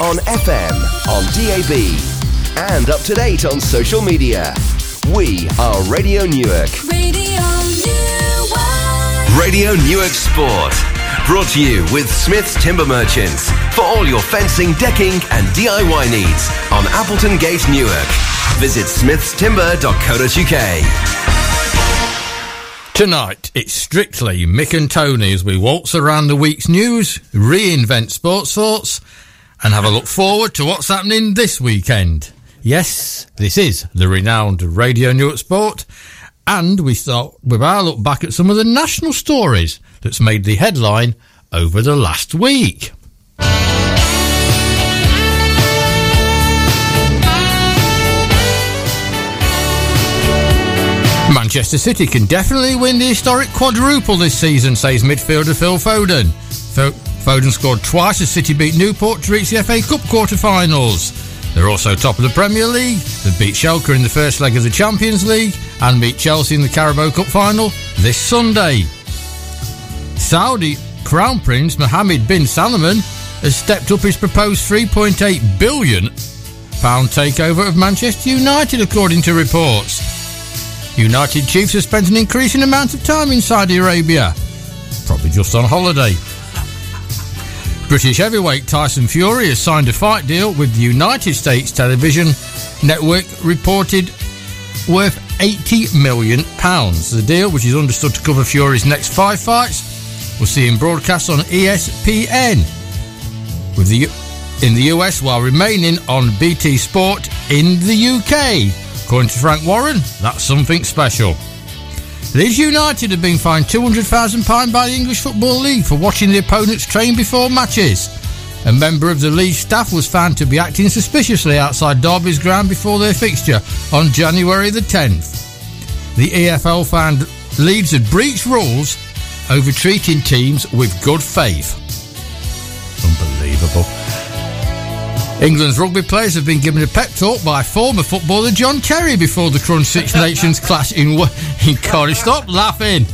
On FM, on DAB, and up to date on social media. We are Radio Newark. Radio Newark. Radio Newark Sport. Brought to you with Smith's Timber Merchants for all your fencing, decking, and DIY needs on Appleton Gate, Newark. Visit smithstimber.co.uk. Tonight, it's strictly Mick and Tony as we waltz around the week's news, reinvent sports thoughts, and have a look forward to what's happening this weekend. Yes, this is the renowned Radio Newark Sport, and we start with our look back at some of the national stories that's made the headline over the last week. Manchester City can definitely win the historic quadruple this season, says midfielder Phil Foden. Fo- Foden scored twice as City beat Newport to reach the FA Cup quarter-finals. They're also top of the Premier League. They beat Schalke in the first leg of the Champions League and beat Chelsea in the Carabao Cup final this Sunday. Saudi Crown Prince Mohammed bin Salman has stepped up his proposed 3.8 billion pound takeover of Manchester United, according to reports. United chiefs have spent an increasing amount of time in Saudi Arabia, probably just on holiday. British heavyweight Tyson Fury has signed a fight deal with the United States television network reported worth 80 million pounds. The deal, which is understood to cover Fury's next five fights, will see him broadcast on ESPN with the in the US while remaining on BT Sport in the UK. According to Frank Warren, that's something special. Leeds United have been fined £200,000 by the English Football League for watching the opponents train before matches. A member of the Leeds staff was found to be acting suspiciously outside Derby's ground before their fixture on January the 10th. The EFL found Leeds had breached rules over treating teams with good faith. England's rugby players have been given a pep talk by former footballer John Terry before the Crunch Six Nations clash in, in Cardiff. Stop laughing.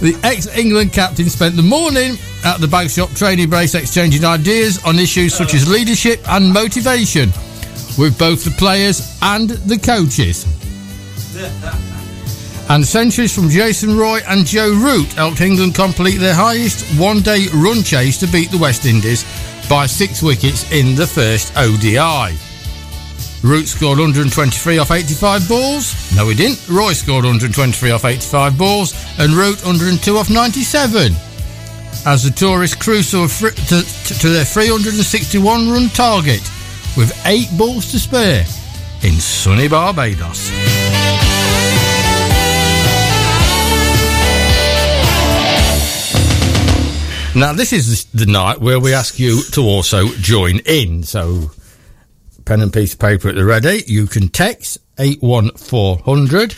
The ex-England captain spent the morning at the Bagshot training brace exchanging ideas on issues such as leadership and motivation with both the players and the coaches. And centuries from Jason Roy and Joe Root helped England complete their highest one-day run chase to beat the West Indies by six wickets in the first ODI. Root scored 123 off 85 balls. No, he didn't. Roy scored 123 off 85 balls and Root 102 off 97. As the tourists cruised to, to, their 361 run target with eight balls to spare in sunny Barbados. Now, this is the night where we ask you to also join in. So, pen and piece of paper at the ready. You can text 81400,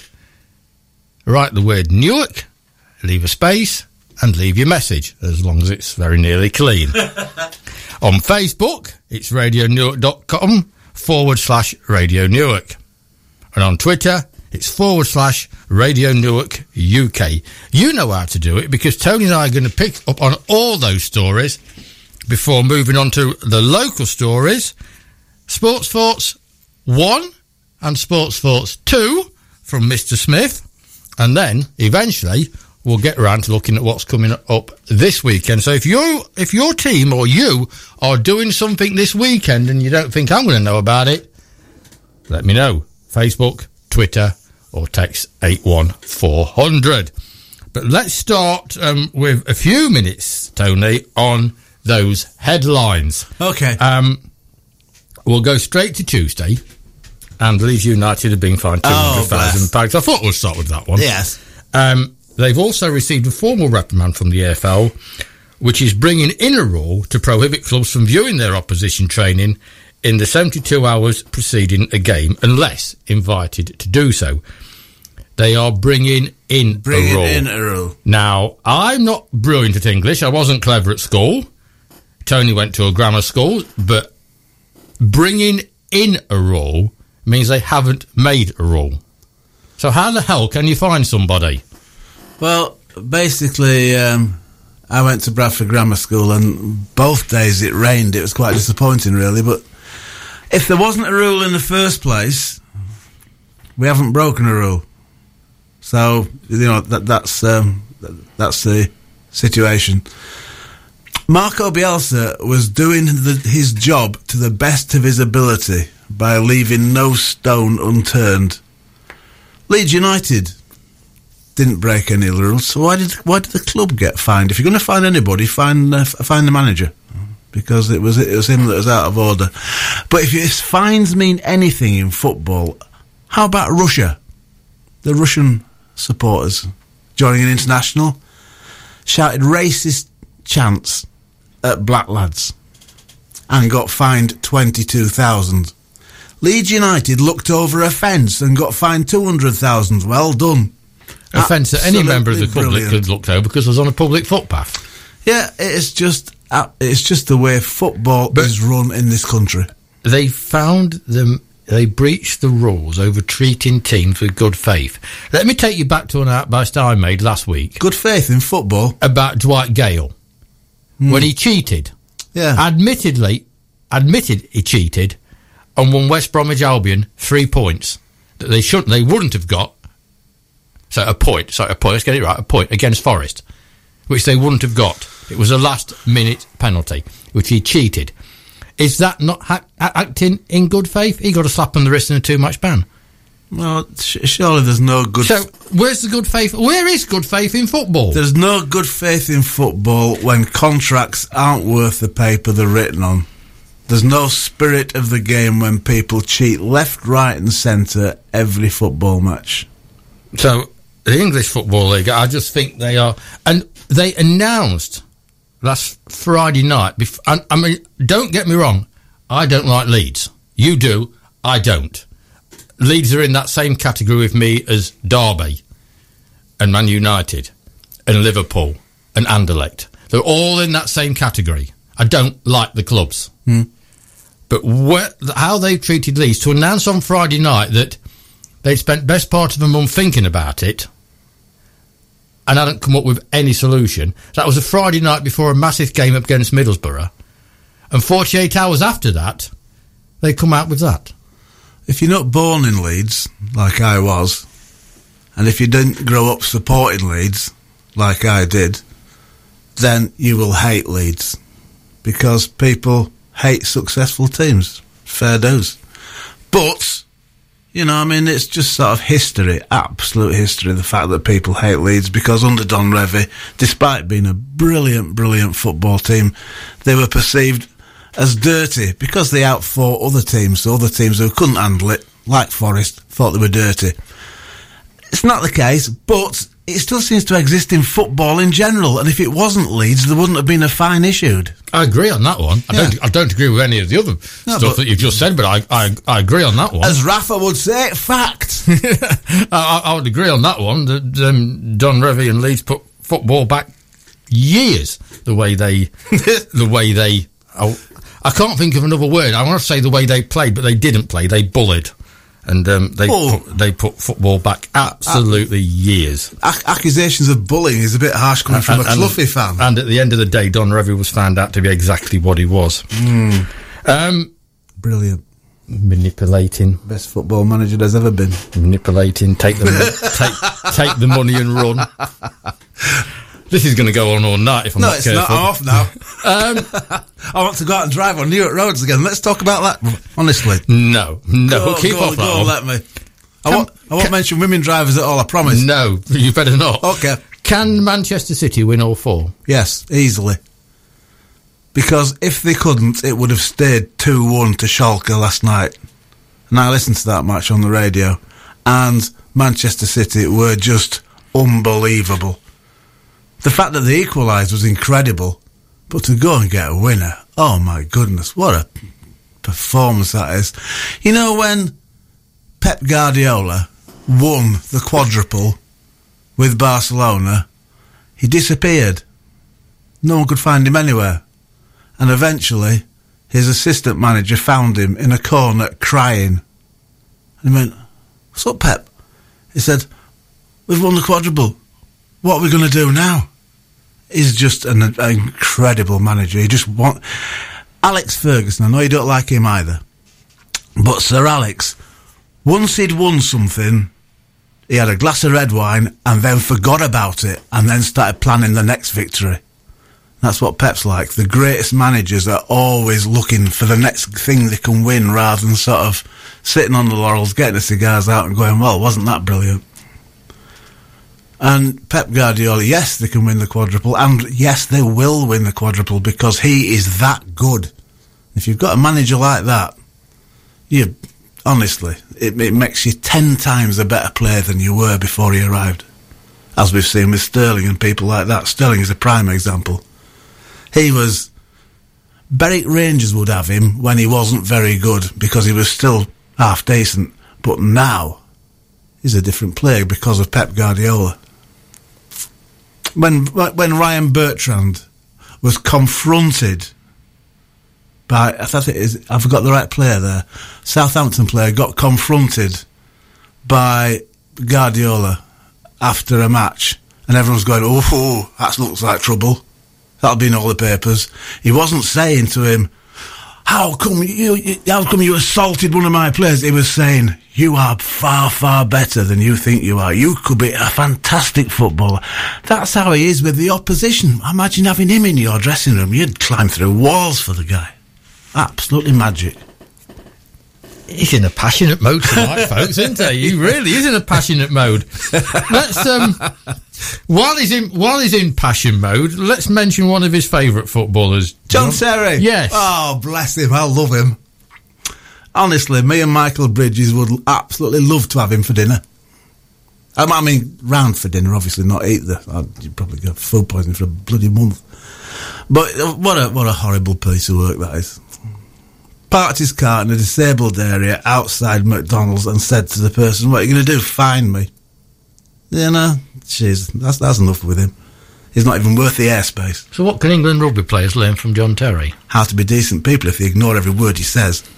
write the word Newark, leave a space, and leave your message, as long as it's very nearly clean. On Facebook, it's radionewark.com forward slash Radio Newark. And on Twitter, it's forward slash Radio Newark UK. You know how to do it because Tony and I are going to pick up on all those stories before moving on to the local stories. Sports Thoughts 1 and Sports Thoughts 2 from Mr. Smith. And then eventually we'll get around to looking at what's coming up this weekend. So if you if your team or you are doing something this weekend and you don't think I'm going to know about it, let me know. Facebook, Twitter, or text 81400. But let's start um, with a few minutes, Tony, on those headlines. Okay. Um, we'll go straight to Tuesday. And Leeds United have been fined Oh, £200,000. I thought we'll start with that one. Yes. Um, they've also received a formal reprimand from the EFL, which is bringing in a rule to prohibit clubs from viewing their opposition training in the 72 hours preceding a game unless invited to do so. They are bringing in a rule. in a rule. Now, I'm not brilliant at English. I wasn't clever at school. Tony went to a grammar school, but bringing in a rule means they haven't made a rule. So how the hell can you find somebody? Well, basically, um, I went to Bradford Grammar School, and both days it rained. It was quite disappointing, really. But if there wasn't a rule in the first place, we haven't broken a rule. So you know that that's um, that, that's the situation. Marco Bielsa was doing the, his job to the best of his ability by leaving no stone unturned. Leeds United didn't break any rules, so why did why did the club get fined? If you're going to find anybody, find uh, find the manager because it was it was him that was out of order. But if, if fines mean anything in football, how about Russia? The Russian supporters joining an international shouted racist chants at black lads and got fined twenty two thousand. Leeds United looked over a fence and got fined two hundred thousand. Well done. Offence that any member of the public brilliant. could look over because it was on a public footpath. Yeah, it's just Uh, it's just the way football But- is run in this country. They found them. They breached the rules over treating teams with good faith. Let me take you back to an outburst I made last week Good faith in football. about Dwight Gayle hmm. when he cheated. Yeah. Admittedly, admitted he cheated and won West Bromwich Albion three points that they shouldn't, they wouldn't have got. So a point, sorry, a point. Let's get it right. A point against Forest, which they wouldn't have got. It was a last-minute penalty, which he cheated. Is that not ha- acting in good faith? He got a slap on the wrist and a two-match ban. well, sh- surely there's no good. So where's the good faith? Where is good faith in football? there's no good faith in football when contracts aren't worth the paper they're written on. There's no spirit of the game when people cheat left, right, and centre every football match. So the English Football League, I just think they are, and they announced last Friday night. And, I mean, don't get me wrong, I don't like Leeds. You do, I don't. Leeds are in that same category with me as Derby and Man United and Liverpool and Anderlecht. They're all in that same category. I don't like the clubs. Hmm. But where, how they've treated Leeds to announce on Friday night that they'd spent best part of a month thinking about it and hadn't come up with any solution. That was a Friday night before a massive game up against Middlesbrough. And 48 hours after that, they come out with that. If you're not born in Leeds, like I was, and if you didn't grow up supporting Leeds, like I did, then you will hate Leeds. Because people hate successful teams. Fair dues. But, you know, I mean, it's just sort of history, absolute history, the fact that people hate Leeds because under Don Revie, despite being a brilliant, brilliant football team, they were perceived as dirty because they outfought other teams. So other teams who couldn't handle it, like Forest, thought they were dirty. It's not the case, but it still seems to exist in football in general. And if it wasn't Leeds, there wouldn't have been a fine issued. I agree on that one. I Yeah. don't. I don't agree with any of the other No, stuff that you've just said, but I, I, I agree on that one. As Rafa would say, fact. I, I- I would agree on that one. That um, Don Revie and Leeds put football back years the way they, the way they. Oh, I can't think of another word. I want to say the way they played, but they didn't play. They bullied, and um, they Oh. put, they put football back absolutely years. Ac- accusations of bullying is a bit harsh coming from a And- fan. And at the end of the day, Don Revie was found out to be exactly what he was. Hmm. Um, Brilliant. manipulating, Best football manager there's ever been. manipulating, take the take take the money and run. This is going to go on all night if I'm No, not it's careful. not off now. Um, I want to go out and drive on Newark roads again. Let's talk about that. Honestly. no, no, Go, keep go, off that go, one. let me. I won't, I won't mention women drivers at all, I promise. No, you better not. Okay. Can Manchester City win all four? Yes, easily. Because if they couldn't, it would have stayed 2 1 to Schalke last night. And I listened to that match on the radio, and Manchester City were just unbelievable. The fact that they equalised was incredible, but to go and get a winner, oh my goodness, what a performance that is. You know, when Pep Guardiola won the quadruple with Barcelona, he disappeared. No one could find him anywhere. And eventually, his assistant manager found him in a corner crying. And he went, What's up, Pep? He said, We've won the quadruple. What are we going to do now? is just an, an incredible manager. He just want Alex Ferguson. I know you don't like him either, but Sir Alex, once he'd won something, he had a glass of red wine and then forgot about it and then started planning the next victory. That's what Pep's like. The greatest managers are always looking for the next thing they can win rather than sort of sitting on the laurels, getting the cigars out and going, well, wasn't that brilliant? And Pep Guardiola, yes, they can win the quadruple, and yes, they will win the quadruple because he is that good. If you've got a manager like that, you honestly, it, it makes you ten times a better player than you were before he arrived. As we've seen with Sterling and people like that. Sterling is a prime example. He was. Berwick Rangers would have him when he wasn't very good because he was still half decent. But now, he's a different player because of Pep Guardiola. When when Ryan Bertrand was confronted by I thought it is I forgot the right player there. Southampton player got confronted by Guardiola after a match, and everyone's going, "Oh, that looks like trouble." That'll be in all the papers. He wasn't saying to him, "How come you? How come you assaulted one of my players?" He was saying, "You are far, far better than you think you are. You could be a fantastic footballer." That's how he is with the opposition. Imagine having him in your dressing room. You'd climb through walls for the guy. Absolutely magic. He's in a passionate mode tonight, folks, isn't he? He really is in a passionate mode. Let's um, while he's in while he's in passion mode, let's mention one of his favourite footballers, John Terry. Yes. Oh, bless him. I love him. Honestly, me and Michael Bridges would absolutely love to have him for dinner. Um, I mean, round for dinner, obviously, not eat the. I'd you'd probably get food poisoning for a bloody month. But uh, what a what a horrible piece of work that is. Parked his car in a disabled area outside McDonald's and said to the person, "What are you going to do? Find me?" You know, jeez, that's that's enough with him. He's not even worth the airspace. So, what can England rugby players learn from John Terry? How to be decent people if they ignore every word he says.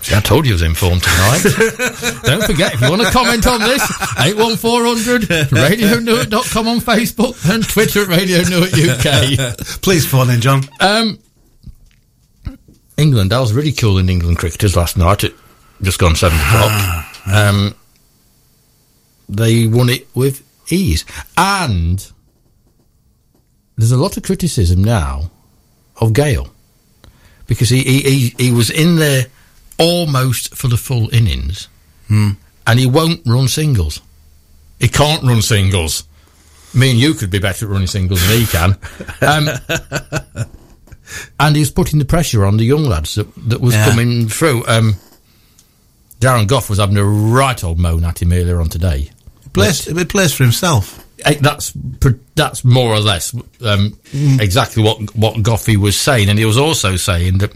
See, I told you I was informed tonight. Don't forget, if you want to comment on this, 81400 radionewark.com on Facebook and Twitter at Radio Newark UK. Please phone in, John. Um, England, I was ridiculing England cricketers last night It just gone seven o'clock. Um, they won it with ease. And there's a lot of criticism now of Gayle because he, he, he, he was in there almost for the full innings and he won't run singles. He can't run singles. Me and you could be better at running singles than he can. Um, and he was putting the pressure on the young lads that, that was Yeah. coming through. Um, Darren Gough was having a right old moan at him earlier on today. Plays, he plays for himself. Eh, That's that's more or less um, exactly what what Goughie was saying, and he was also saying that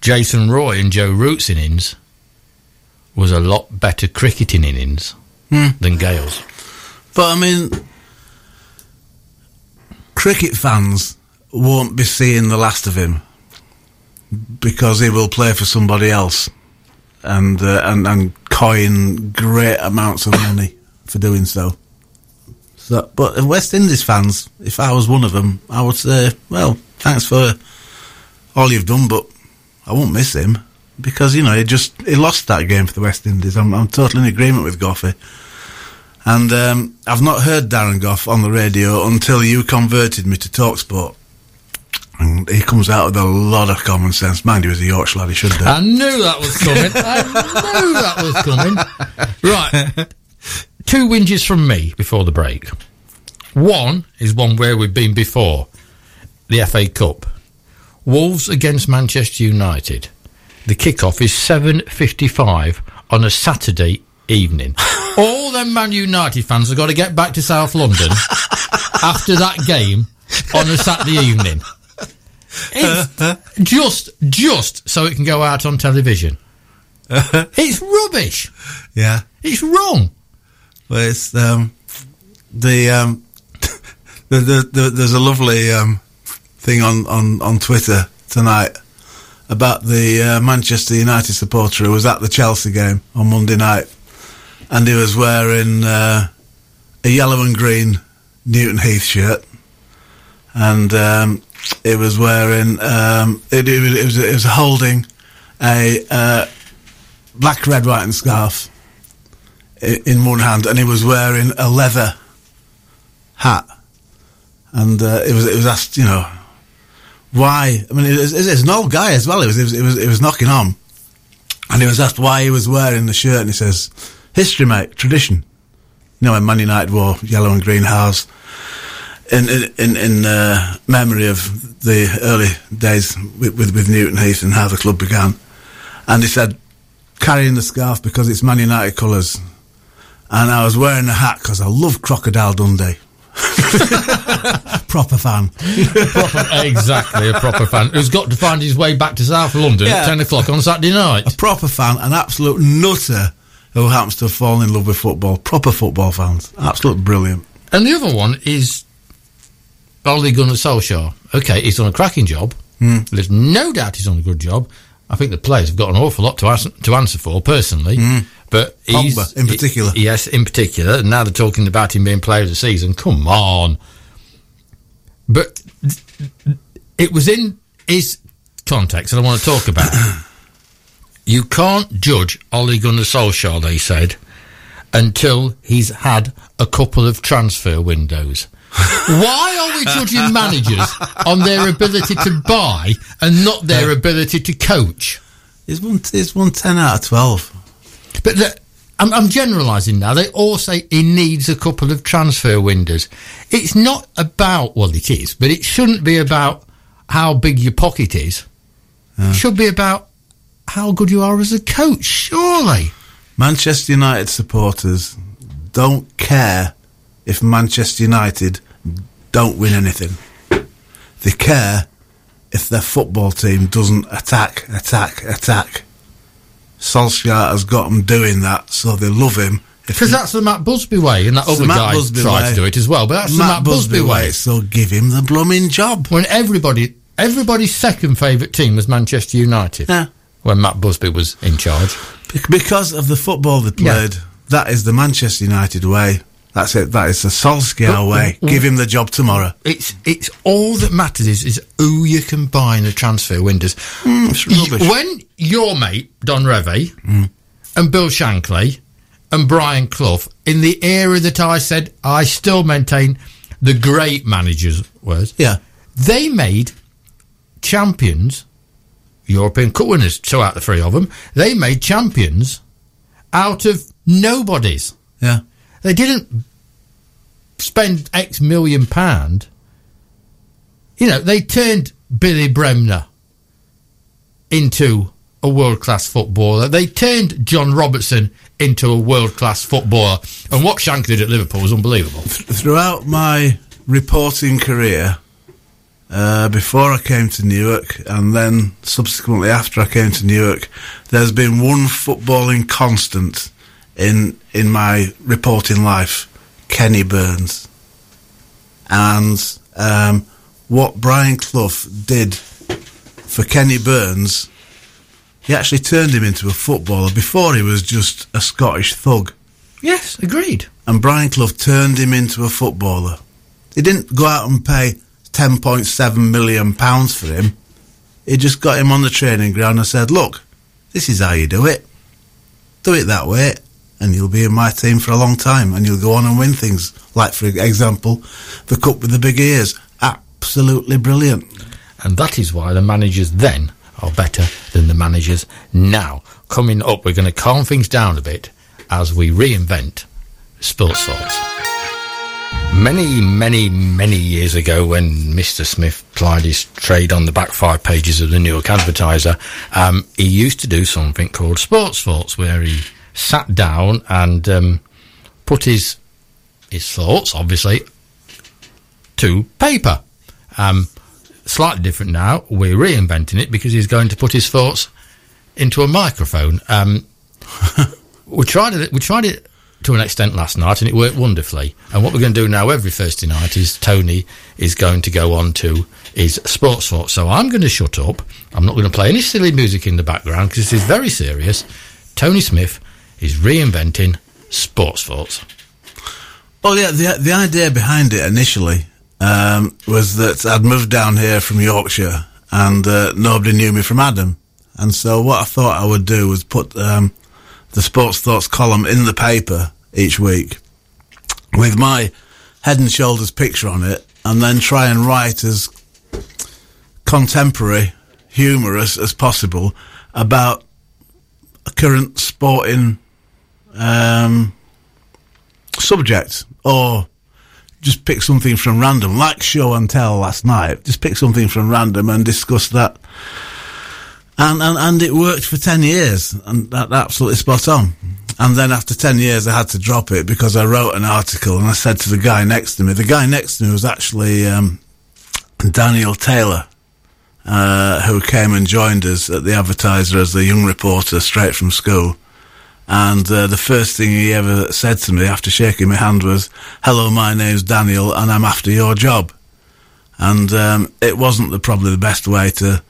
Jason Roy and Joe Root's innings was a lot better cricketing innings than Gayle's. But I mean, cricket fans won't be seeing the last of him because he will play for somebody else and uh, and and coin great amounts of money for doing so. So, but the West Indies fans, if I was one of them, I would say, well, thanks for all you've done, but I won't miss him because you know he just he lost that game for the West Indies. I'm, I'm totally in agreement with Goughie. And um, I've not heard Darren Gough on the radio until you converted me to Talksport. And he comes out with a lot of common sense. Mind you, he's a Yorkshire lad, he should do. I knew that was coming. I knew that was coming. Right. Two whinges from me before the break. One is one where we've been before the FA Cup. Wolves against Manchester United. The kickoff is 7.55 on a Saturday evening. All them Man United fans have got to get back to South London after that game on a Saturday evening. It's just, just so it can go out on television. it's rubbish. Yeah. It's wrong. But it's um, the, um, the, the, the there's a lovely um, thing on, on, on Twitter tonight about the uh, Manchester United supporter who was at the Chelsea game on Monday night, and he was wearing uh, a yellow and green Newton Heath shirt, and um, it was wearing um, it, it, was, it was it was holding a uh, black, red, white, and scarf in one hand, and he was wearing a leather hat, and uh, it was it was asked, you know, why? I mean, it was, it an old guy as well. It was it was it was, it was knocking on, and he was asked why he was wearing the shirt, and he says, "History, mate, tradition." You know, when Man United wore yellow and green house in in in, uh, memory of the early days with, with with Newton Heath and how the club began, and he said, "Carrying the scarf because it's Man United colours." And I was wearing a hat because I love Crocodile Dundee. Proper fan. Proper, exactly, a proper fan who's got to find his way back to South London Yeah. at 10 o'clock on Saturday night. a proper fan, an absolute nutter who happens to have fallen in love with football. Proper football fans. Absolute brilliant. And the other one is Ole Gunnar Solskjaer. Okay, he's done a cracking job. Hmm. There's no doubt he's done a good job. I think the players have got an awful lot to, ask, to answer for, personally. Hmm. But he's. Pogba, in particular. yes, in particular. And now they're talking about him being player of the season. Come on. But it was in his context that I want to talk about. you can't judge Ole Gunnar Solskjaer, they said, until he's had a couple of transfer windows. Why are we judging managers on their ability to buy and not their ability to coach? He's won, he's won 10 out of 12. But the, I'm, I'm generalising now. They all say he needs a couple of transfer windows. It's not about, well, it is, but it shouldn't be about how big your pocket is. It should be about how good you are as a coach, surely. Manchester United supporters don't care if Manchester United don't win anything. They care if their football team doesn't attack, attack, attack. Solskjaer has got them doing that, so they love him. Because that's the Matt Busby way, and that other the Matt guy Busby tried way. to do it as well. But that's the Matt Busby, way. so give him the blooming job. When everybody, everybody's second favourite team was Manchester United. Yeah. When Matt Busby was in charge. Be- Because of the football they Yeah. played, that is the Manchester United way. That's it. That is the Solskjaer way. Give him the job tomorrow. It's it's all that matters is is who you can buy in the transfer windows. Mm, rubbish. When your mate Don Revie mm. and Bill Shankly and Brian Clough, in the era that I said I still maintain the great managers was, Yeah. they made champions, European Cup winners, two out of the three of them. They made champions out of nobodies. Yeah. They didn't spend X million pound. You know, they turned Billy Bremner into a world class footballer. They turned John Robertson into a world class footballer. And what Shank did at Liverpool was unbelievable. Throughout my reporting career, uh, before I came to Newark and then subsequently after I came to Newark, there's been one footballing constant in in my reporting life, Kenny Burns. And um, what Brian Clough did for Kenny Burns, he actually turned him into a footballer. Before he was just a Scottish thug Yes, agreed. and Brian Clough turned him into a footballer. He didn't go out and pay ten point seven million pounds for him. He just got him on the training ground and said, "Look, this is how you do it. Do it that way, and you'll be in my team for a long time, and you'll go on and win things. Like, for example, the cup with the big ears. Absolutely brilliant. And that is why the managers then are better than the managers now. Coming up, we're going to calm things down a bit as we reinvent sports thoughts. Many, many, many years ago, when Mr. Smith plied his trade on the back five pages of the Newark Advertiser, um, he used to do something called Sports Thoughts, where he sat down and um, put his his thoughts, obviously, to paper. Um, slightly different now. We're reinventing it because he's going to put his thoughts into a microphone. Um, we tried it. We tried it to an extent last night, and it worked wonderfully. And what we're going to do now every Thursday night is Tony is going to go on to his sports thoughts. So I'm going to shut up. I'm not going to play any silly music in the background because this is very serious. Tony Smith is reinventing sports thoughts. Well, yeah, the the idea behind it initially um, was that I'd moved down here from Yorkshire and uh, nobody knew me from Adam. And so what I thought I would do was put um, the Sports Thoughts column in the paper each week with my head and shoulders picture on it and then try and write as contemporary, humorous as possible about current sporting um, subject or just pick something from random, like show and tell last night. Just pick something from random and discuss that. And, and, and it worked for 10 years and that absolutely spot on. And then after 10 years, I had to drop it because I wrote an article and I said to the guy next to me, the guy next to me was actually, um, Daniel Taylor, uh, who came and joined us at the advertiser as a young reporter straight from school. And uh, the first thing he ever said to me after shaking my hand was, "Hello, my name's Daniel, and I'm after your job." And um, it wasn't the, probably the best way to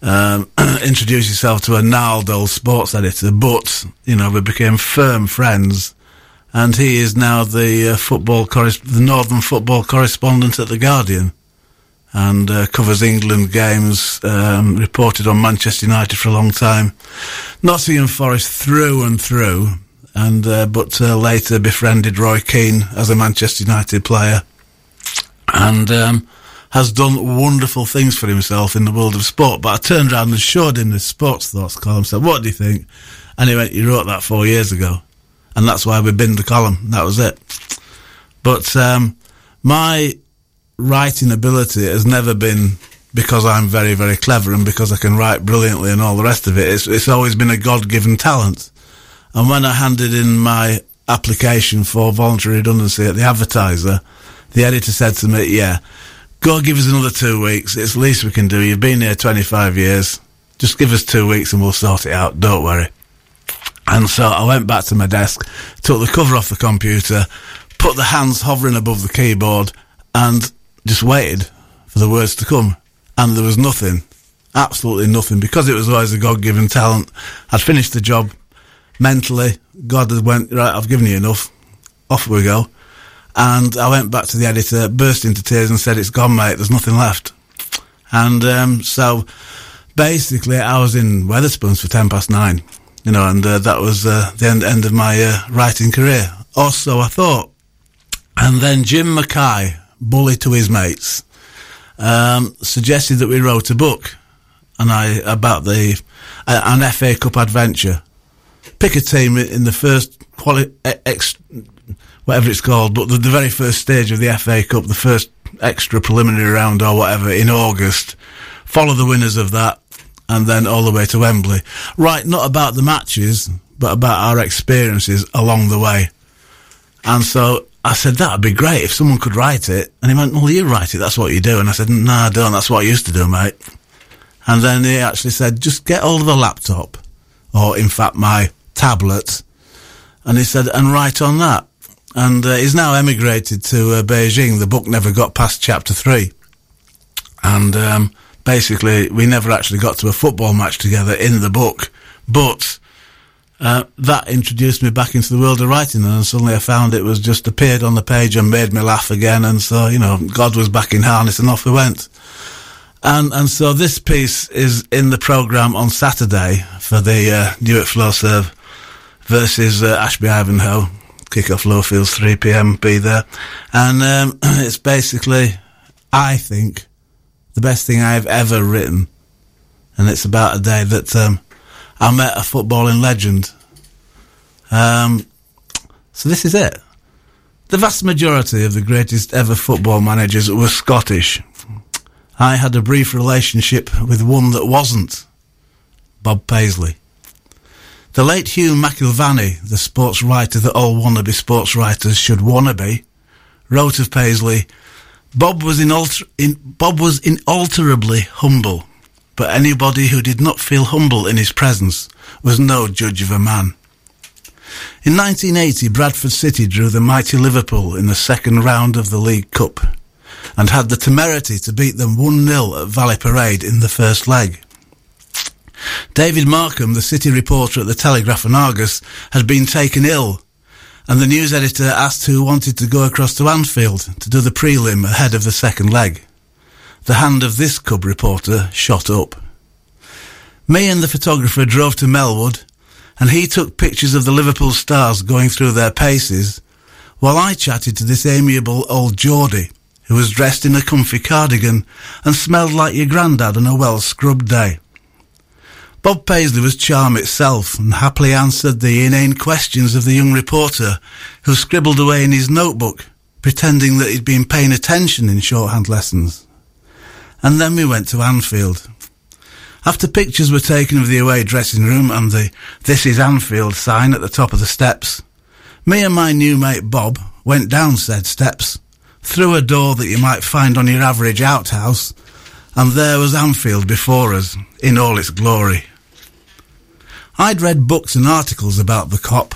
um, introduce yourself to a gnarled old sports editor, but you know we became firm friends. And he is now the uh, football corres- the Northern football correspondent at the Guardian and uh, covers England games, um, reported on Manchester United for a long time, Nottingham Forest through and through, and uh, but uh, later befriended Roy Keane as a Manchester United player, and um, has done wonderful things for himself in the world of sport. But I turned around and showed him the sports thoughts column. Said, "What do you think?" And he went, "You wrote that four years ago," and that's why we binned the column. That was it. But um, my writing ability has never been because I'm very, very clever and because I can write brilliantly and all the rest of it. It's, it's always been a God given talent. And when I handed in my application for voluntary redundancy at the advertiser, the editor said to me, Yeah, go give us another two weeks. It's the least we can do. You've been here 25 years. Just give us two weeks and we'll sort it out. Don't worry. And so I went back to my desk, took the cover off the computer, put the hands hovering above the keyboard, and just waited for the words to come. And there was nothing, absolutely nothing, because it was always a God given talent. I'd finished the job mentally. God had went, right, I've given you enough. Off we go. And I went back to the editor, burst into tears and said, it's gone, mate. There's nothing left. And um, so basically I was in Wetherspoons for 10 past nine, you know, and uh, that was uh, the end, end of my uh, writing career. Also, I thought. And then Jim Mackay, bully to his mates, um, suggested that we wrote a book, and I about the uh, an FA Cup adventure. Pick a team in the first quali- ex, whatever it's called, but the, the very first stage of the FA Cup, the first extra preliminary round or whatever in August. Follow the winners of that, and then all the way to Wembley. Right, not about the matches, but about our experiences along the way. And so I said, that'd be great if someone could write it. And he went, well, you write it. That's what you do. And I said, no, I don't. That's what I used to do, mate. And then he actually said, just get hold of a laptop, or in fact, my tablet. And he said, and write on that. And uh, he's now emigrated to uh, Beijing. The book never got past chapter three. And um, basically, we never actually got to a football match together in the book. But uh, that introduced me back into the world of writing, and suddenly I found it was just appeared on the page and made me laugh again. And so, you know, God was back in harness, and off we went. And and so this piece is in the program on Saturday for the uh, Newark Flowserve versus uh, Ashby Ivanhoe. Kick off Lowfields 3 p.m. Be there, and um, it's basically, I think, the best thing I've ever written, and it's about a day that um, I met a footballing legend. Um, so this is it. The vast majority of the greatest ever football managers were Scottish. I had a brief relationship with one that wasn't. Bob Paisley. The late Hugh McIlvanney, the sports writer that all wannabe sports writers should wanna be, wrote of Paisley, Bob was, inalter- in, Bob was inalterably humble, but anybody who did not feel humble in his presence was no judge of a man. In 1980, Bradford City drew the mighty Liverpool in the second round of the League Cup and had the temerity to beat them 1-0 at Valley Parade in the first leg. David Markham, the city reporter at the Telegraph and Argus, had been taken ill and the news editor asked who wanted to go across to Anfield to do the prelim ahead of the second leg. The hand of this cub reporter shot up. Me and the photographer drove to Melwood, and he took pictures of the Liverpool stars going through their paces, while I chatted to this amiable old Geordie, who was dressed in a comfy cardigan and smelled like your grandad on a well scrubbed day. Bob Paisley was charm itself and happily answered the inane questions of the young reporter who scribbled away in his notebook, pretending that he'd been paying attention in shorthand lessons. And then we went to Anfield. After pictures were taken of the away dressing room and the This is Anfield sign at the top of the steps, me and my new mate Bob went down said steps, through a door that you might find on your average outhouse, and there was Anfield before us, in all its glory. I'd read books and articles about the Kop,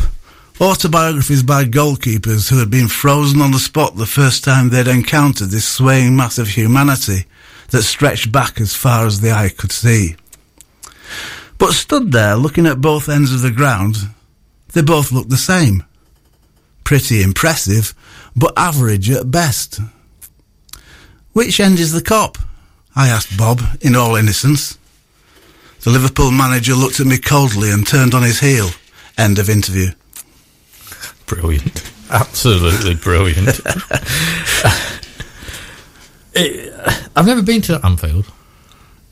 autobiographies by goalkeepers who had been frozen on the spot the first time they'd encountered this swaying mass of humanity that stretched back as far as the eye could see. But stood there looking at both ends of the ground, they both looked the same. Pretty impressive, but average at best. Which end is the Kop? I asked Bob in all innocence. The Liverpool manager looked at me coldly and turned on his heel. End of interview. Brilliant. Absolutely brilliant. It- I've never been to Anfield.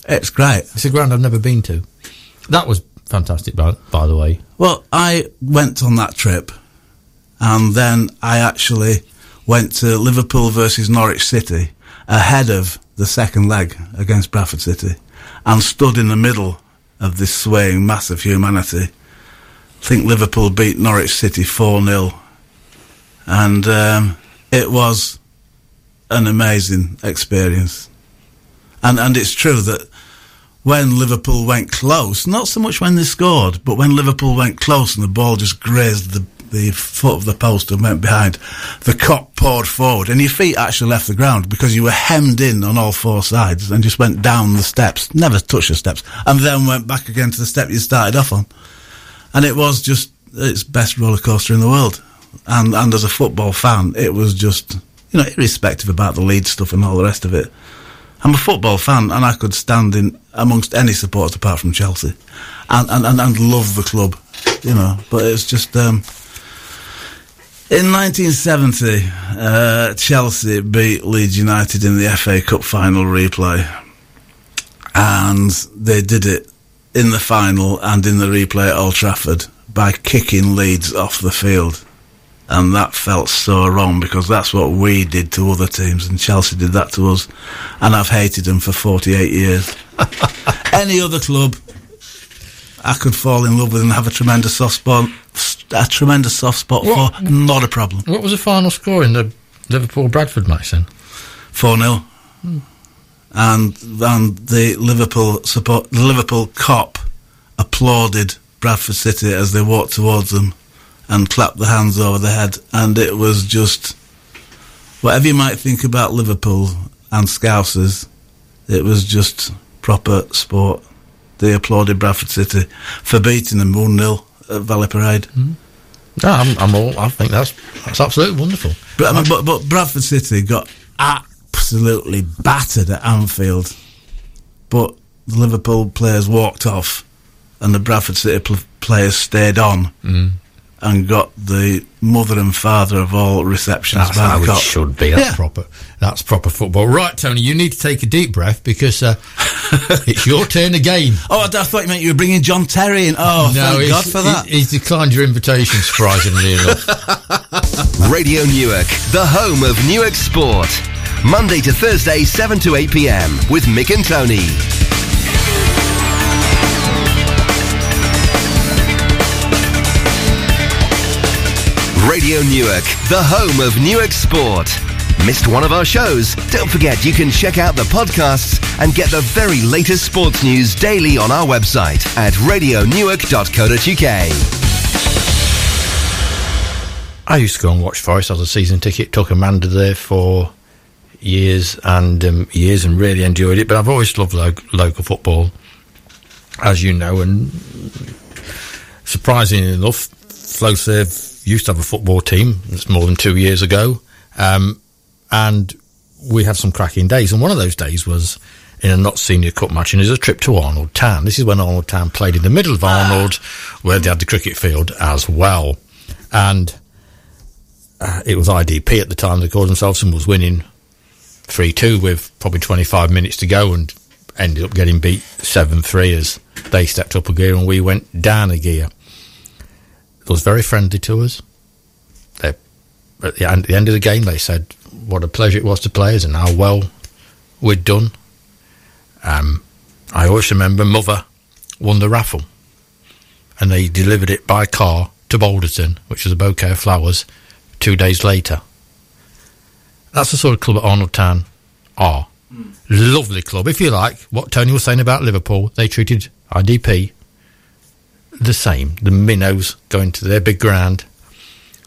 It's great. It's a ground I've never been to. That was fantastic, by, by the way. Well, I went on that trip and then I actually went to Liverpool versus Norwich City ahead of the second leg against Bradford City and stood in the middle of this swaying mass of humanity. I think Liverpool beat Norwich City 4 0. And um, it was an amazing experience. And, and it's true that when Liverpool went close, not so much when they scored, but when Liverpool went close and the ball just grazed the, the foot of the post and went behind, the Kop poured forward and your feet actually left the ground because you were hemmed in on all four sides and just went down the steps, never touched the steps, and then went back again to the step you started off on. And it was just its best roller coaster in the world. And, and as a football fan, it was just, you know, irrespective about the lead stuff and all the rest of it. I'm a football fan, and I could stand in amongst any supporters apart from Chelsea, and and, and, and love the club, you know. But it's just um, in 1970, uh, Chelsea beat Leeds United in the FA Cup final replay, and they did it in the final and in the replay at Old Trafford by kicking Leeds off the field. And that felt so wrong because that's what we did to other teams, and Chelsea did that to us. And I've hated them for 48 years. Any other club, I could fall in love with and have a tremendous soft spot, a tremendous soft spot What- for. Not a problem. What was the final score in the Liverpool Bradford match then? 4 0. And, and the Liverpool support, the Liverpool Kop applauded Bradford City as they walked towards them and clapped the hands over the head. And it was just, whatever you might think about Liverpool and Scousers, it was just proper sport. They applauded Bradford City for beating them 1 0 at Valley Parade. Hmm. No, I'm, I'm all. I think that's that's absolutely wonderful. But, I mean, but, but Bradford City got absolutely battered at Anfield. But the Liverpool players walked off, and the Bradford City pl- players stayed on hmm. And got the mother and father of all receptions That's by how it cop. should be. That's Yeah. proper. That's proper football. Right, Tony. You need to take a deep breath because uh, it's your turn again. Oh, I, I thought you meant you were bringing John Terry in. Oh, thank he's- God for that. he's declined your invitation, surprisingly enough. Radio Newark, the home of Newark Sport. Monday to Thursday, 7 to 8 p.m. with Mick and Tony. Radio Newark, the home of Newark Sport. Missed one of our shows? Don't forget you can check out the podcasts and get the very latest sports news daily on our website at radionewark.co.uk. I used to go and watch Forest as a season ticket. Took Amanda there for years and um, years and really enjoyed it. But I've always loved lo- local football, as you know. And surprisingly enough, Flowserve used to have a football team. It's more than two years ago, um, and we had some cracking days. And one of those days was in a not senior cup match, and it was a trip to Arnold Town. This is when Arnold Town played in the middle of Arnold, where they had the cricket field as well, and uh, it was IDP at the time. They called themselves and was winning three two with probably twenty five minutes to go, and ended up getting beat seven three as they stepped up a gear and we went down a gear. Was very friendly to us. They, at the end, at the end of the game, they said what a pleasure it was to play us and how well we'd done. Um, I always remember Mother won the raffle, and they delivered it by car to Balderton, which was a bouquet of flowers, two days later. That's the sort of club at Arnold Town are. Lovely club, if you like. What Tony was saying about Liverpool, they treated IDP the same. The minnows going to their big ground,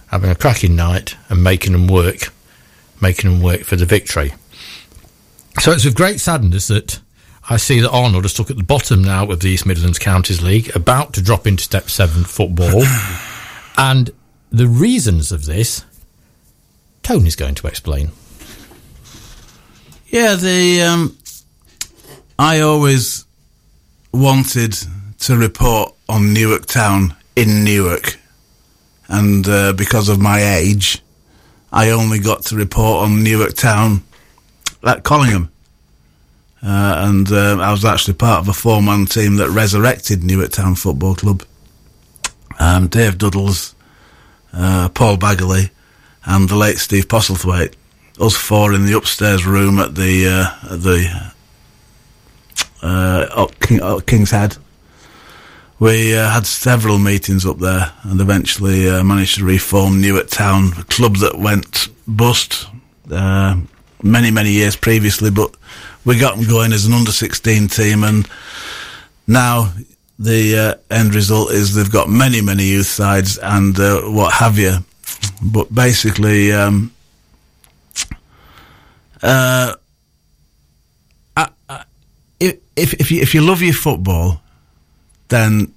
having a cracking night, and making them work, making them work for the victory. So it's with great sadness that I see that Arnold is stuck at the bottom now of the East Midlands Counties League, about to drop into Step 7 football. and the reasons of this, Tony's going to explain. Yeah, the um, I always wanted to report on Newark Town in Newark, and uh, because of my age, I only got to report on Newark Town at Collingham. Uh, and uh, I was actually part of a four-man team that resurrected Newark Town Football Club. Um, Dave Duddles, uh, Paul Bagley, and the late Steve Postlethwaite. Us four in the upstairs room at the uh, at the uh, King's Head. We uh, had several meetings up there, and eventually uh, managed to reform Newark Town, a club that went bust uh, many many years previously, but we got them going as an under sixteen team, and now the uh, end result is they've got many many youth sides and uh, what have you. But basically, um, uh, I, I, if if you if you love your football, then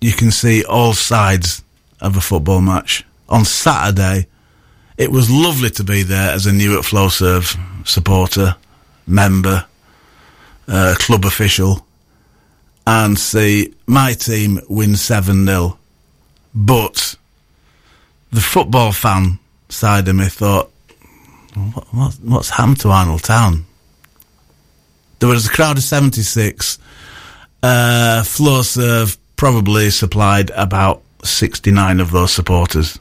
you can see all sides of a football match. On Saturday, it was lovely to be there as a Newark Flowserve supporter, member, uh, club official, and see my team win 7 0. But the football fan side of me thought, what, what, what's happened to Arnold Town? There was a crowd of 76. Uh, Flowserve probably supplied about 69 of those supporters.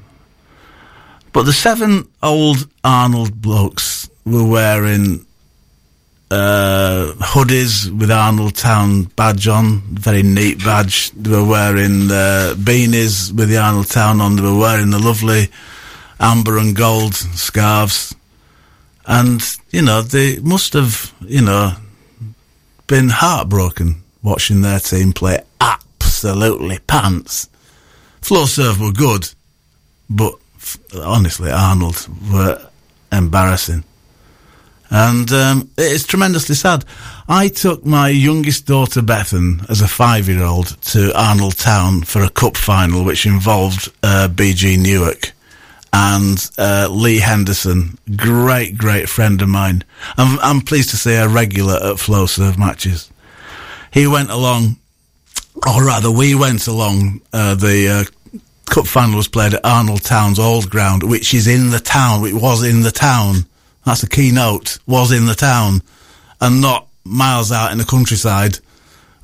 But the seven old Arnold blokes were wearing uh, hoodies with Arnold Town badge on, very neat badge. They were wearing uh, beanies with the Arnold Town on. They were wearing the lovely amber and gold scarves. And, you know, they must have, you know, been heartbroken watching their team play absolutely pants. Flowserve were good, but honestly, Arnold were embarrassing. And um, it is tremendously sad. I took my youngest daughter, Bethan, as a five year old to Arnold Town for a cup final, which involved uh, BG Newark and uh, Lee Henderson, great, great friend of mine. I'm, I'm pleased to say a regular at Flowserve matches. He went along, or rather, we went along. Uh, the uh, cup final was played at Arnold Town's old ground, which is in the town. It was in the town. That's a key note. Was in the town, and not miles out in the countryside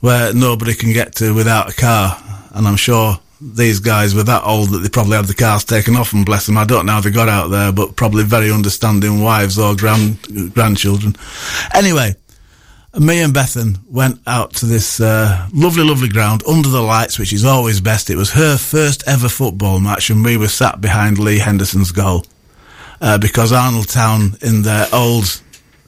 where nobody can get to without a car. And I'm sure these guys were that old that they probably had the cars taken off them, bless them. I don't know how they got out there, but probably very understanding wives or grand, grandchildren. Anyway, me and Bethan went out to this uh, lovely, lovely ground under the lights, which is always best. It was her first ever football match, and we were sat behind Lee Henderson's goal uh, because Arnold Town, in their old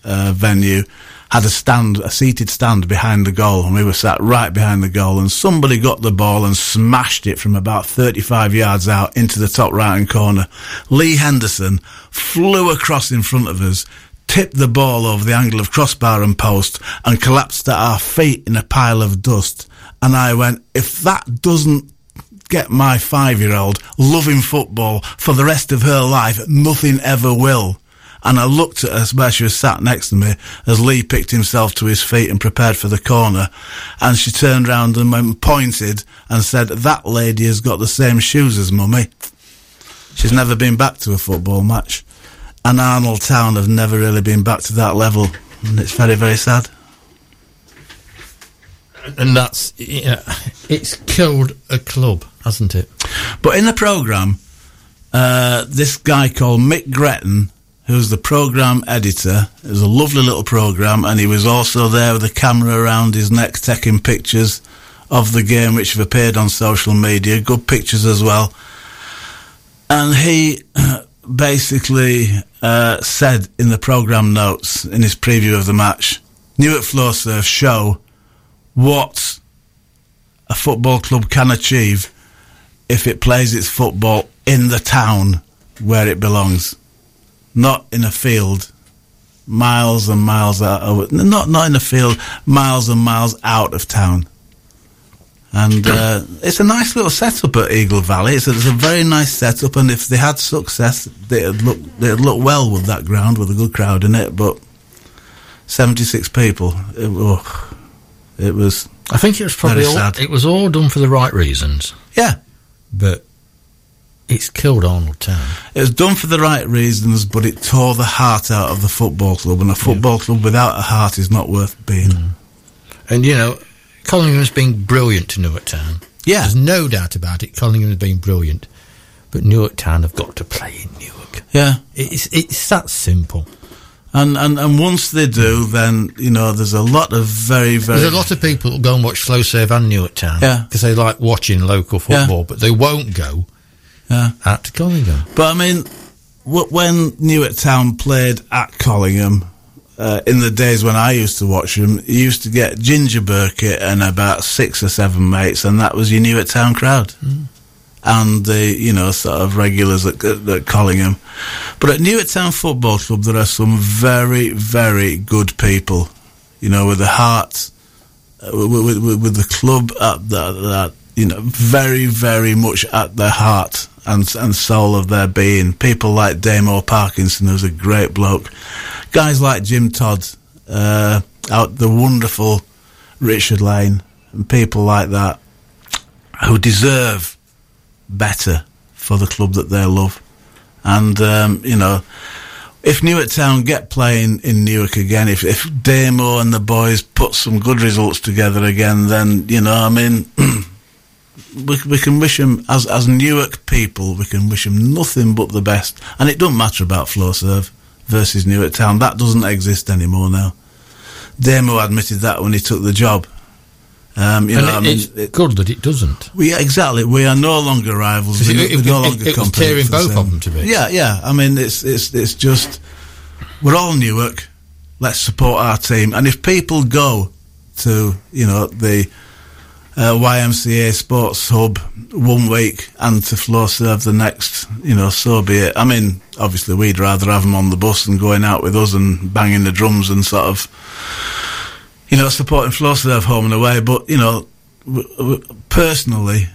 uh, venue, had a stand, a seated stand behind the goal, and we were sat right behind the goal. And somebody got the ball and smashed it from about 35 yards out into the top right hand corner. Lee Henderson flew across in front of us, tipped the ball over the angle of crossbar and post, and collapsed at our feet in a pile of dust. And I went, if that doesn't get my five-year-old loving football for the rest of her life, nothing ever will. And I looked at her where she was sat next to me as Lee picked himself to his feet and prepared for the corner. And she turned round and went, pointed and said, that lady has got the same shoes as mummy. She's never been back to a football match. And Arnold Town have never really been back to that level. And it's very, very sad. And that's, yeah, it's killed a club, hasn't it? But in the programme, uh, this guy called Mick Gretton, who's the programme editor, it was a lovely little programme, and he was also there with a camera around his neck taking pictures of the game, which have appeared on social media, good pictures as well. And he basically uh, said in the programme notes, in his preview of the match, Newark Flowserve show what a football club can achieve if it plays its football in the town where it belongs, not in a field miles and miles out of, not not in a field miles and miles out of town. And uh, it's a nice little setup at Eagle Valley. It's a, it's a very nice setup, and if they had success, they'd look they'd look well with that ground with a good crowd in it. But seventy six people, it, oh, it was I think it was probably all, sad. it was all done for the right reasons, yeah. but it's killed Arnold Town. It was done for the right reasons, but it tore the heart out of the football club, and a football club without a heart is not worth being. And you know, Collingham's been brilliant to Newark Town. Yeah. There's no doubt about it. Collingham has been brilliant, but Newark Town have got to play in Newark. Yeah. It's it's that simple. And, and and once they do, then you know there's a lot of very very There's a lot of people who go and watch Flowserve and Newark Town Yeah. because they like watching local Yeah. football, but they won't go Yeah. at Collingham. But I mean, when Newark Town played at Collingham, uh, in the days when I used to watch them, you used to get Ginger Burkett and about six or seven mates, and that was your Newark Town crowd. And the, you know, sort of regulars at, at, at Collingham. But at Newark Town Football Club, there are some very, very good people, you know, with a heart, uh, with, with, with- with the club at that, that, you know, very, very much at the heart and and soul of their being. People like Damo Parkinson, who's a great bloke. Guys like Jim Todd, uh, out the wonderful Richard Lane, and people like that who deserve better for the club that they love. And um, you know, if Newark Town get playing in Newark again, if if Damo and the boys put some good results together again, then you know, I mean, we we can wish them as as Newark people, we can wish them nothing but the best. And it doesn't matter about Flowserve versus Newark Town; that doesn't exist anymore now. Damo admitted that when he took the job. Um, you and know, it- I mean, it's it- good that it doesn't. we exactly. We are no longer rivals. We're, it- we're no longer it was tearing both of them to bits. Yeah, yeah. I mean, it's it's it's just we're all Newark. Let's support our team. And if people go to you know the uh, YMCA Sports Hub one week and to Flowserve the next, you know, so be it. I mean, obviously, we'd rather have them on the bus and going out with us and banging the drums and sort of you know, supporting Flowserve home and away. But you know, w- w- personally,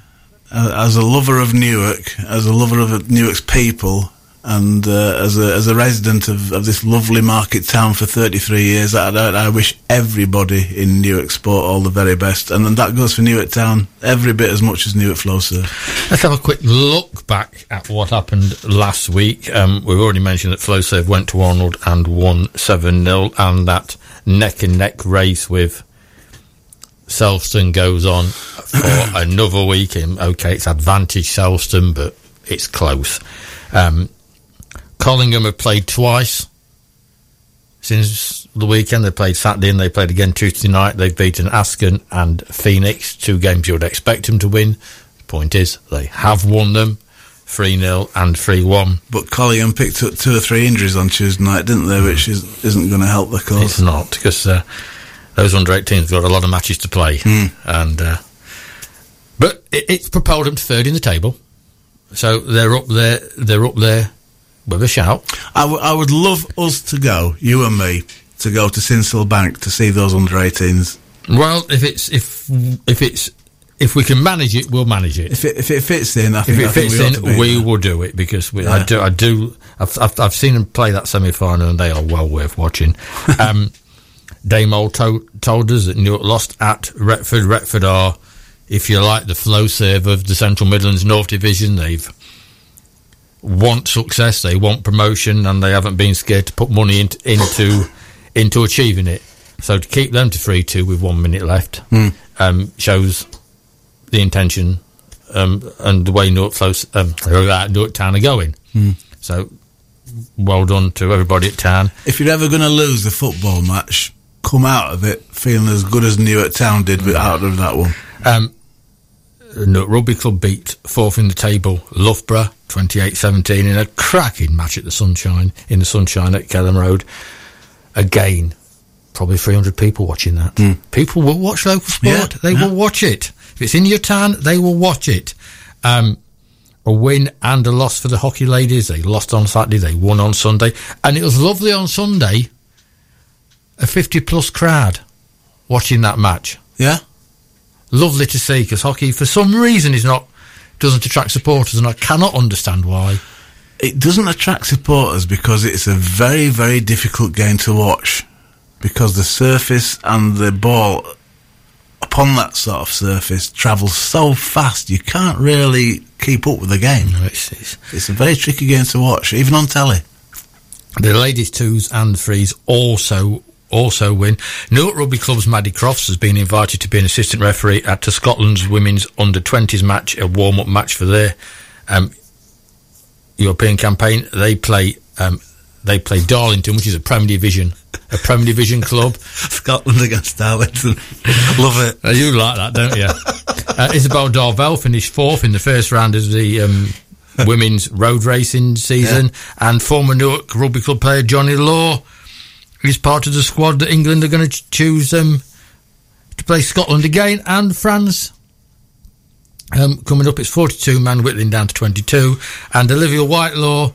uh, as a lover of Newark, as a lover of Newark's people, and uh, as a as a resident of, of this lovely market town for 33 years, I, I, I wish everybody in Newark sport all the very best, and then that goes for Newark Town every bit as much as Newark Flowserve. Let's have a quick look back at what happened last week. Um, we've already mentioned that Flowserve went to Arnold and won 7 0, and that neck and neck race with Selston goes on for another week. And okay, it's advantage Selston, but it's close. Um, Collingham have played twice since the weekend. They played Saturday and they played again Tuesday night. They've beaten Askern and Phoenix, two games you would expect them to win. The point is, they have won them 3 0 and 3 1. But Collingham picked up two or three injuries on Tuesday night, didn't they? Which is, isn't going to help the cause. It's not, because uh, those under 18s have got a lot of matches to play. and uh, But it, it's propelled them to third in the table. So they're up there, they're up there with a shout. I, w- I would love us to go, you and me, to go to Sincil Bank to see those under 18s. Well, if it's if if it's if we can manage it, we'll manage it. If it if it fits in, I If it think fits we ought to be in, we there. will do it because we, I do I do I've, I've, I've seen them play that semi final, and they are well worth watching. um, Dame Old to- told us that Newark lost at Retford. Retford are, if you like, the Flowserve of the Central Midlands North Division. They've want success, they want promotion, and they haven't been scared to put money into into, into achieving it. So to keep them to three two with one minute left um, shows the intention um, and the way Newark flows, um, Newark Town are going. So well done to everybody at Town. If you're ever going to lose a football match, come out of it feeling as good as New Newark Town did with out of that one. Um, Newark Rugby Club beat fourth in the table Loughborough 28-17 in a cracking match at the Sunshine in the Sunshine at Kelham Road. Again, probably 300 people watching that. People will watch local sport. Yeah, they yeah. will watch it. If it's in your town, they will watch it. Um, a win and a loss for the hockey ladies. They lost on Saturday. They won on Sunday, and it was lovely on Sunday. A 50 plus crowd watching that match Yeah, lovely to see because hockey, for some reason, is not doesn't attract supporters, and I cannot understand why. it doesn't attract supporters because it's a very very difficult game to watch because the surface and the ball upon that sort of surface travels so fast you can't really keep up with the game. It's, it's, It's a very tricky game to watch, even on telly. the ladies' twos and threes also also win. Newark Rugby Club's Maddie Crofts has been invited to be an assistant referee at to Scotland's women's under twenties match, a warm up match for their um, European campaign. They play um, they play Darlington, which is a Premier Division a Premier Division club. Scotland against Darlington. Love it. You like that, don't you? uh, Isabel Darvell finished fourth in the first round of the um, women's road racing season, and former Newark Rugby Club player Johnny Law is part of the squad that England are going to ch- choose um, to play Scotland again, and France. Um, coming up, it's 42 man whittling down to 22, and Olivia Whitelaw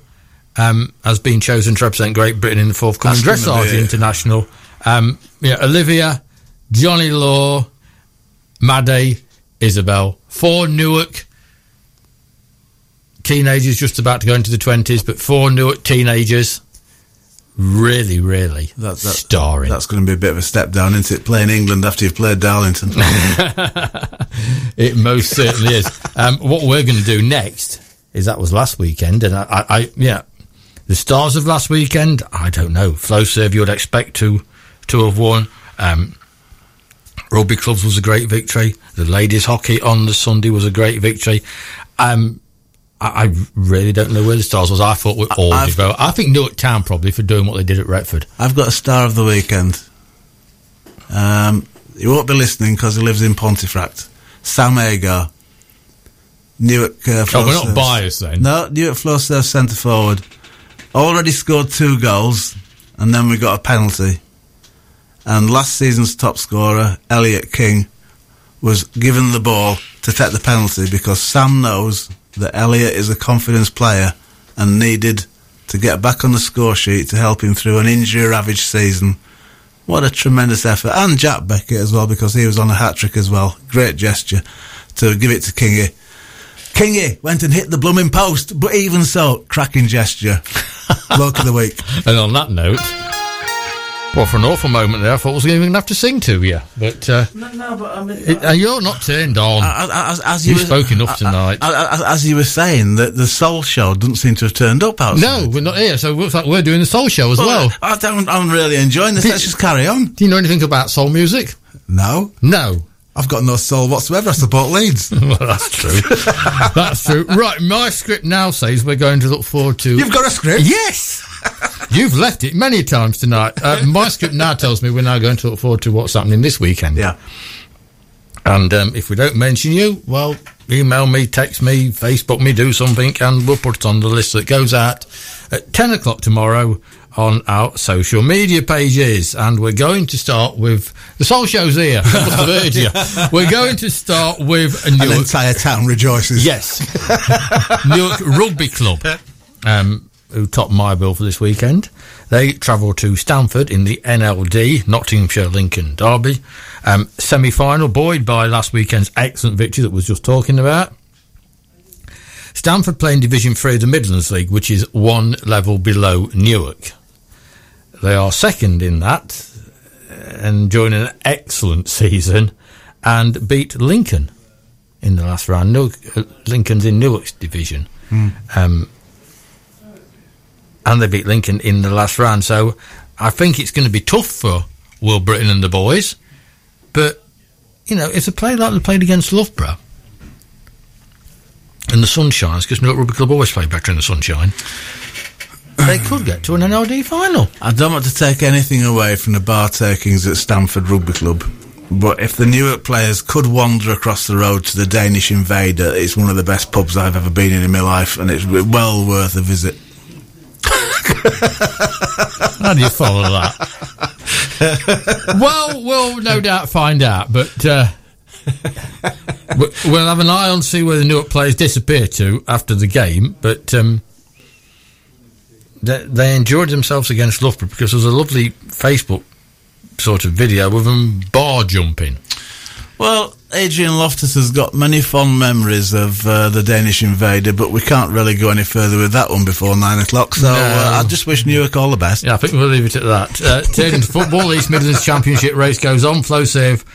um, has been chosen to represent Great Britain in the forthcoming That's Dressage International. Um, yeah, Olivia, Johnny Law, Maddie, Isabel, four Newark teenagers just about to go into the 20s, but four Newark teenagers really, really That, that, starring. That's going to be a bit of a step down, isn't it? Playing England after you've played Darlington. It most certainly is. Um, what we're going to do next is that was last weekend, and I, I, I yeah, the stars of last weekend. I don't know. Flowserve you'd expect to to have won. Um, rugby clubs was a great victory. The ladies hockey on the Sunday was a great victory. Um, I, I really don't know where the stars was. I thought we're all I've-. I think Newark Town probably for doing what they did at Retford. I've got a star of the weekend. Um, he won't be listening because he lives in Pontefract. Sam Agar. Newark. Uh, Oh, we're not biased then. No, Newark Flowserve centre forward. Already scored two goals, and then we got a penalty. And last season's top scorer, Elliot King, was given the ball to take the penalty because Sam knows that Elliot is a confidence player and needed to get back on the score sheet to help him through an injury ravaged season. What a tremendous effort. And Jack Beckett as well because he was on a hat trick as well. Great gesture to give it to Kingy. Kingy went and hit the blooming post, but even so, cracking gesture. Bloke of the week. And on that note, well, for an awful moment there, I thought I was even going to have to sing to you. But uh, No, no, but I mean, it, uh, you're not turned on. as, as You've were- spoken enough tonight. As, as you were saying, that the Soul Show doesn't seem to have turned up outside. no, we're not here. So it looks like we're doing the soul show as well. I don't, I'm really enjoying this. Let's just carry on. Do you know anything about soul music? No, No. I've got no soul whatsoever. I support Leeds. well, that's true. that's true. Right, my script now says we're going to look forward to. You've got a script? Yes! You've left it many times tonight. Uh, my script now tells me we're now going to look forward to what's happening this weekend. Yeah. And um, if we don't mention you, well, email me, text me, Facebook me, do something, and we'll put it on the list that goes out at 10 o'clock tomorrow on our social media pages. And we're going to start with the Soul Show's here. I've heard you. We're going to start with a An entire town rejoices. yes, Newark Rugby Club. Um, who topped my bill for this weekend. They travel to Stamford in the NLD, Nottinghamshire Lincoln Derby. Um, Semi final, buoyed by last weekend's excellent victory that was just talking about. Stamford playing Division 3 of the Midlands League, which is one level below Newark. They are second in that, uh, enjoying an excellent season, and beat Lincoln in the last round. Newark, uh, Lincoln's in Newark's division. Um, and they beat Lincoln in the last round. So I think it's going to be tough for Will Britton and the boys. But, you know, if they play like they played against Loughborough, and the sun shines, because Newark Rugby Club always play better in the sunshine, they could get to an NLD final. I don't want to take anything away from the bar takings at Stamford Rugby Club, but if the Newark players could wander across the road to the Danish Invader, it's one of the best pubs I've ever been in in my life, and it's well worth a visit. How do you follow that? well, we'll no doubt find out, but uh, we- we'll have an eye on see where the Newark players disappear to after the game. But um, they, they enjoyed themselves against Loughborough because there was a lovely Facebook sort of video of them bar jumping. Well, Adrian Loftus has got many fond memories of uh, the Danish Invader, but we can't really go any further with that one before nine o'clock. So No. uh, I just wish Newark all the best. Yeah, I think we'll leave it at that. Uh, turning to football, East Midlands Championship race goes on. Flowserve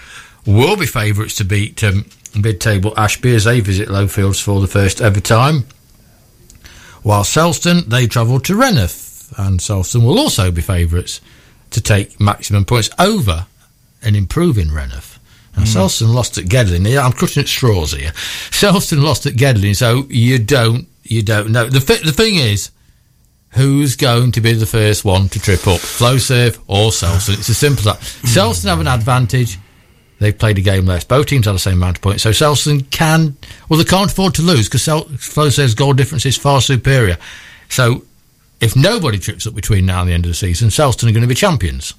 will be favourites to beat um, mid-table Ashby as they visit Lowfields for the first ever time. While Selston, they travel to Rainworth, and Selston will also be favourites to take maximum points over an improving Rainworth. Now, hmm. Selston lost at Gedling. I'm cutting at straws here. Selston lost at Gedling, so you don't you don't know. The the thing is, who's going to be the first one to trip up? Flowserve or Selston? It's as simple as that. Hmm. Selston have an advantage. They've played a game less. Both teams have the same amount of points. So Selston can, well, they can't afford to lose because Sel- Flowserve's goal difference is far superior. So if nobody trips up between now and the end of the season, Selston are going to be champions.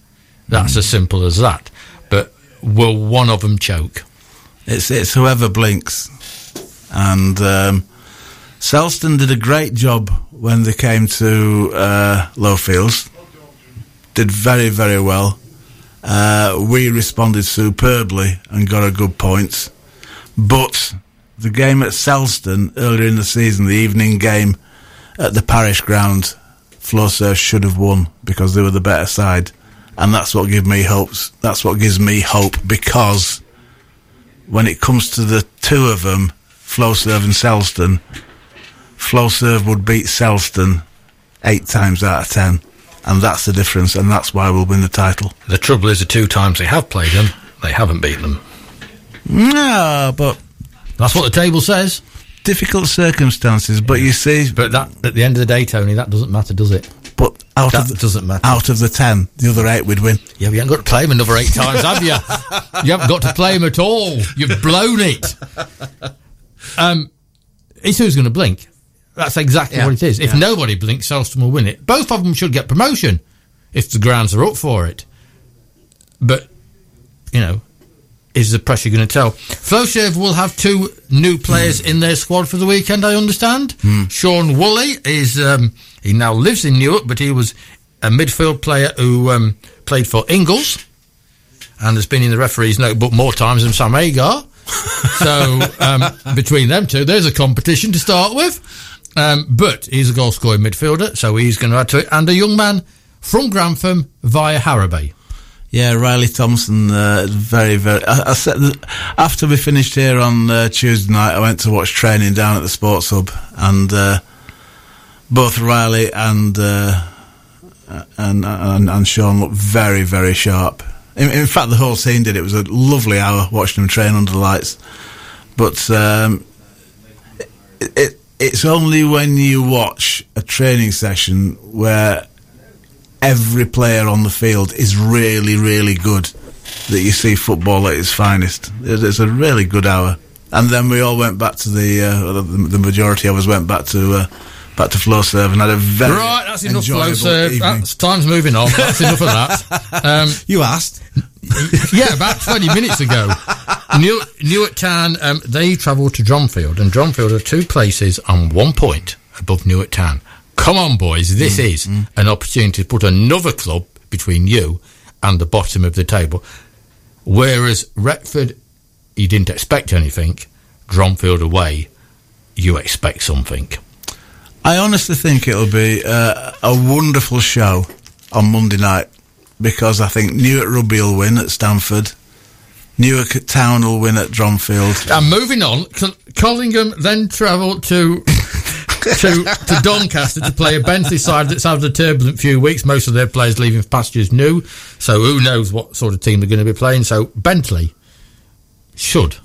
That's as simple as that. Will one of them choke? It's it's whoever blinks, and um, Selston did a great job when they came to uh, Lowfields. Did very very well. Uh, we responded superbly and got a good points, but the game at Selston earlier in the season, the evening game at the parish ground, Flowserve should have won because they were the better side, and that's what gives me hopes. That's what gives me hope because when it comes to the two of them, Flowserve and Selston, Flowserve would beat Selston eight times out of ten, and that's the difference, and that's why we'll win the title. The trouble is, the two times they have played them, they haven't beaten them. No, but That's what the table says. difficult circumstances. But you see, But that, at the end of the day, Tony, that doesn't matter, does it? But out That of the, doesn't matter. out of the ten, the other eight would win. Yeah, but you haven't got to play him another eight times, have you? You haven't got to play him at all. You've blown it. Um, it's who's going to blink. That's exactly Yeah, what it is. If yeah. nobody blinks, Selston will win it. Both of them should get promotion if the grounds are up for it. But, you know, is the pressure going to tell? Flowserve will have two new players in their squad for the weekend, I understand. Sean Woolley is, um, he now lives in Newark, but he was a midfield player who um, played for Ingles and has been in the referee's notebook more times than Sam Agar. so um, between them two, there's a competition to start with. Um, but he's a goal scoring midfielder, so he's going to add to it. And a young man from Grantham via Harrowby. Yeah, Riley Thompson, uh, very, very. I, I said after we finished here on uh, Tuesday night, I went to watch training down at the Sports Hub, and uh, both Riley and, uh, and and and Sean looked very, very sharp. In, in fact, the whole scene did. It was a lovely hour watching them train under the lights. But um, it, it it's only when you watch a training session where every player on the field is really, really good that you see football at its finest. It- It's a really good hour. And then we all went back to the, uh, the, the majority of us went back to, uh, back to Flowserve and had a very Right, that's enough Flowserve. evening. That's, time's moving on. That's enough of that. Um, You asked. yeah, about 20 minutes ago. New, Newark Town, um, they travel to Dronfield, and Dronfield are two places on one point above Newark Town. come on, boys, this is an opportunity to put another club between you and the bottom of the table. Whereas Retford, you didn't expect anything. Dronfield away, you expect something. I honestly think it'll be uh, a wonderful show on Monday night because I think Newark Rugby will win at Stamford. Newark Town will win at Dronfield. And moving on, Collingham then travelled to to to Doncaster to play a Bentley side that's had a turbulent few weeks. Most of their players leaving for pastures new, so who knows what sort of team they're going to be playing. So Bentley should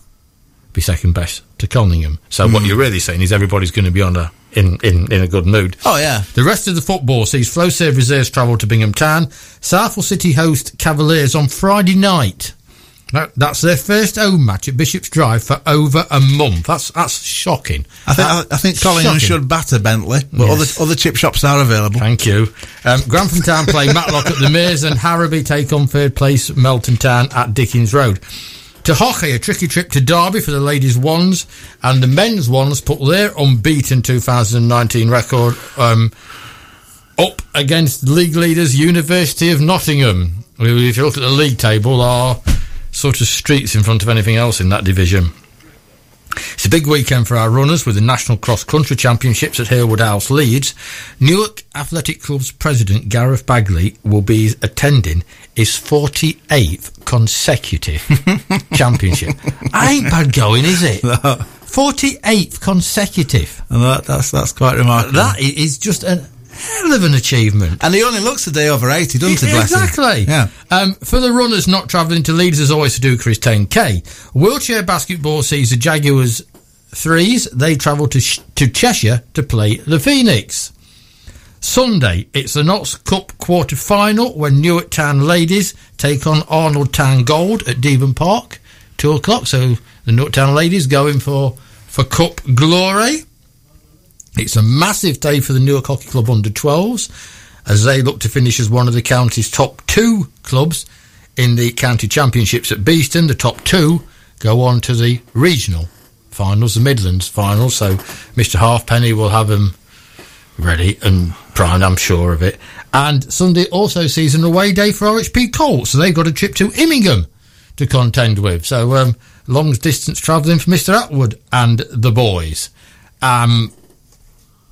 be second best to Collingham. So what you're really saying is everybody's going to be on a in, in, in a good mood. Oh yeah, The rest of the football sees Flowserve Reserves travel to Bingham Town. Southwell City host Cavaliers on Friday night. That, that's their first home match at Bishop's Drive for over a month. That's that's shocking. I think That- I, I think Collingham shocking. should batter Bentley, but Yes. other other chip shops are available. Thank you. Um, Grantham Town play Matlock at the Meres and Harrowby take on third place Melton Town at Dickens Road. To hockey, a tricky trip to Derby for the ladies' ones, and the men's ones put their unbeaten 2019 record um, up against league leaders University of Nottingham, if you look at the league table, are sort of streets in front of anything else in that division. It's a big weekend for our runners with the National Cross Country Championships at Harewood House, Leeds. Newark Athletic Club's president, Gareth Bagley, will be attending his 48th consecutive championship. I Ain't bad going, is it? 48th consecutive. And that, that's that's quite remarkable. That is just a hell of an achievement. and he only looks a day over eighty, doesn't he? bless him? Exactly. Yeah. Um, for the runners not travelling to Leeds, there's always Sudoku is 10k. Wheelchair basketball sees the Jaguars threes. They travel to Sh- to Cheshire to play the Phoenix. Sunday, it's the Notts Cup quarter final when Newark Town ladies take on Arnold Town Gold at Devon Park, two o'clock. So the Newark Town ladies going for for cup glory. It's a massive day for the Newark Hockey Club under 12s as they look to finish as one of the county's top two clubs in the county championships at Beeston. The top two go on to the regional finals, the Midlands finals. So Mr. Halfpenny will have them ready and primed, I'm sure of it. And Sunday also sees an away day for RHP Colts. So they've got a trip to Immingham to contend with. So um, long distance travelling for Mr. Atwood and the boys. Um,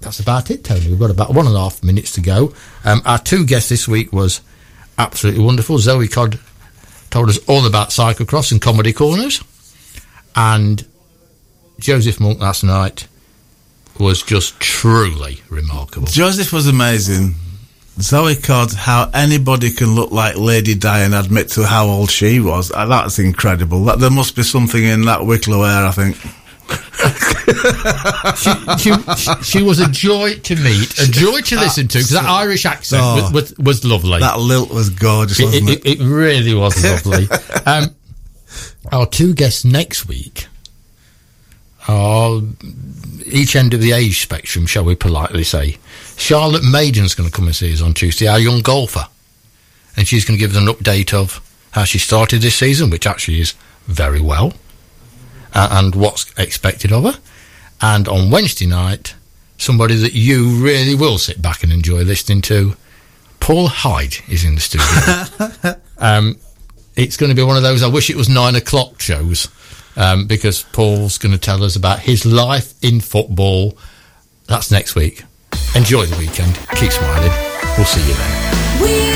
that's about it, Tony. We've got about one and a half minutes to go. Um, our two guests this week was absolutely wonderful. Zoe Codd told us all about cyclocross and comedy corners, and Joseph Monk last night was just truly remarkable. Joseph was amazing. Zoe Codd, how anybody can look like Lady Di and admit to how old she was. Uh, That's incredible. There must be something in that Wicklow air, I think. She, she, she was a joy to meet, a joy to listen to, because that Irish accent Oh. was, was, was lovely. That lilt was gorgeous, It, wasn't it, it? it, it really was lovely. um, our two guests next week are each end of the age spectrum, shall we politely say. Charlotte Maiden's going to come and see us on Tuesday, our young golfer. And she's going to give us an update of how she started this season, which actually is very well, uh, and what's expected of her. And on Wednesday night, somebody that you really will sit back and enjoy listening to, Paul Hyde is in the studio. um, it's going to be one of those I wish it was nine o'clock shows um, because Paul's going to tell us about his life in football. That's next week. Enjoy the weekend. Keep smiling. We'll see you then. We